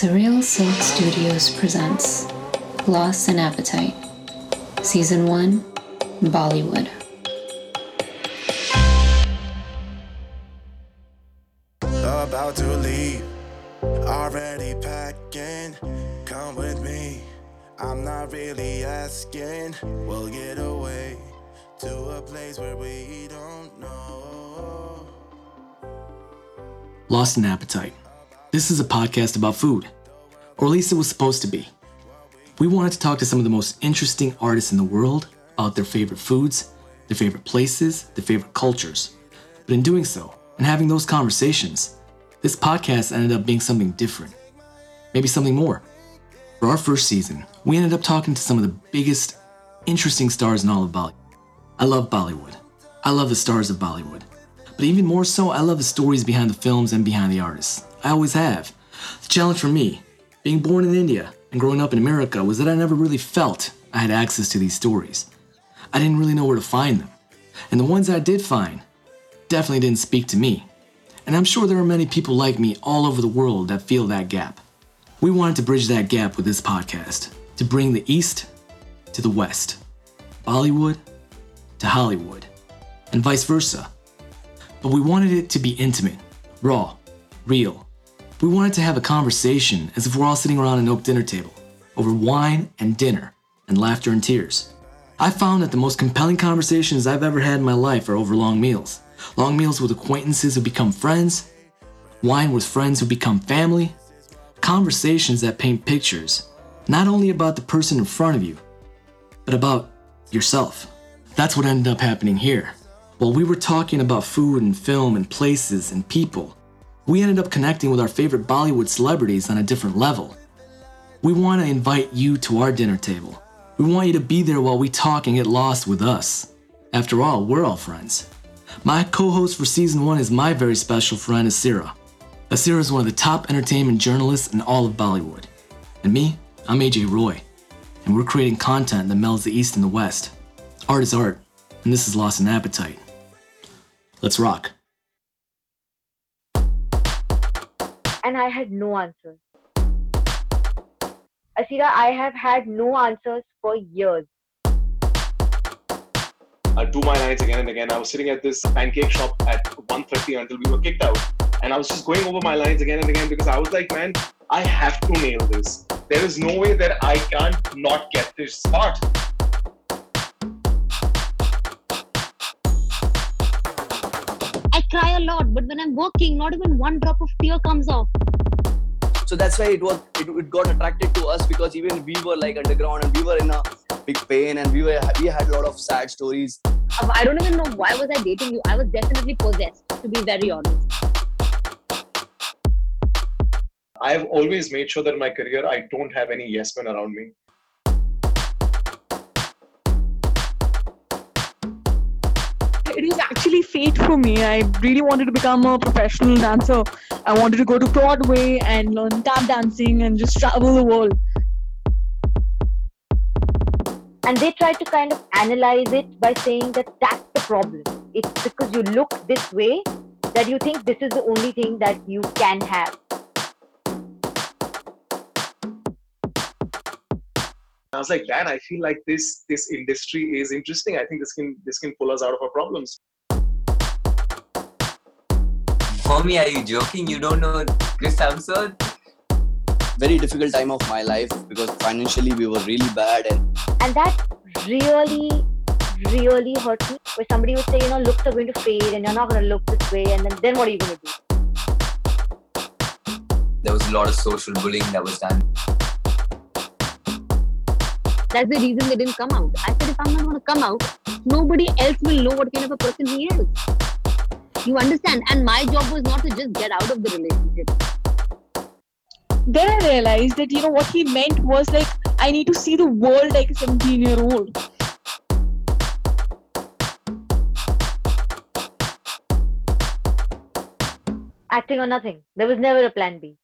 Surreal Silk Studios presents Lost in Appetite, Season 1, Bollywood. About to leave, already packing. Come with me, I'm not really asking. We'll get away to a place where we don't know. Lost in Appetite. This is a podcast about food, or at least it was supposed to be. We wanted to talk to some of the most interesting artists in the world about their favorite foods, their favorite places, their favorite cultures. But in doing so, and having those conversations, this podcast ended up being something different. Maybe something more. For our first season, we ended up talking to some of the biggest, interesting stars in all of Bollywood. I love Bollywood. I love the stars of Bollywood. But even more so, I love the stories behind the films and behind the artists. I always have. The challenge for me, being born in India and growing up in America, was that I never really felt I had access to these stories. I didn't really know where to find them. And the ones I did find definitely didn't speak to me. And I'm sure there are many people like me all over the world that feel that gap. We wanted to bridge that gap with this podcast, to bring the East to the West, Bollywood to Hollywood, and vice versa. But we wanted it to be intimate, raw, real. We wanted to have a conversation as if we're all sitting around an oak dinner table, over wine and dinner, and laughter and tears. I found that the most compelling conversations I've ever had in my life are over long meals. Long meals with acquaintances who become friends, wine with friends who become family, conversations that paint pictures, not only about the person in front of you, but about yourself. That's what ended up happening here. While we were talking about food and film and places and people, we ended up connecting with our favorite Bollywood celebrities on a different level. We want to invite you to our dinner table. We want you to be there while we talk and get lost with us. After all, we're all friends. My co host for season one is my very special friend, Asira. Asira is one of the top entertainment journalists in all of Bollywood. And me, I'm AJ Roy. And we're creating content that melds the East and the West. Art is art, and this is Lost in Appetite. Let's rock. And I had no answers. Asira, I have had no answers for years. I'd do my lines again and again. I was sitting at this pancake shop at 1.30 until we were kicked out. And I was just going over my lines again and again because I was like, man, I have to nail this. There is no way that I can't not get this part. I cry a lot, but when I'm working, not even one drop of tear comes off. so that's why it was it, it got attracted to us because even we were like underground and we were in a big pain and we were we had a lot of sad stories Um, I don't even know why was I dating you. I was definitely possessed, to be very honest. I have always made sure that in my career I don't have any yes men around me. It was actually fate for me. I really wanted to become a professional dancer. I wanted to go to Broadway and learn tap dancing and just travel the world. And they tried to kind of analyze it by saying that that's the problem. It's because you look this way that you think this is the only thing that you can have. Was like, man, I feel like this this industry is interesting. I think this can this can pull us out of our problems. Mommy, are you joking? You don't know Chris Hemsworth? very difficult time of my life because financially we were really bad and And that really, really hurt me. Where somebody would say, you know, looks are going to fade and you're not going to look this way. And then, then what are you going to do? There was a lot of social bullying that was done. That's the reason they didn't come out. I said, if I'm not going to come out, nobody else will know what kind of a person he is. You understand? And my job was not to just get out of the relationship. Then I realized that you know what he meant was like I need to see the world like a 17 year old. Acting or nothing. There was never a plan B.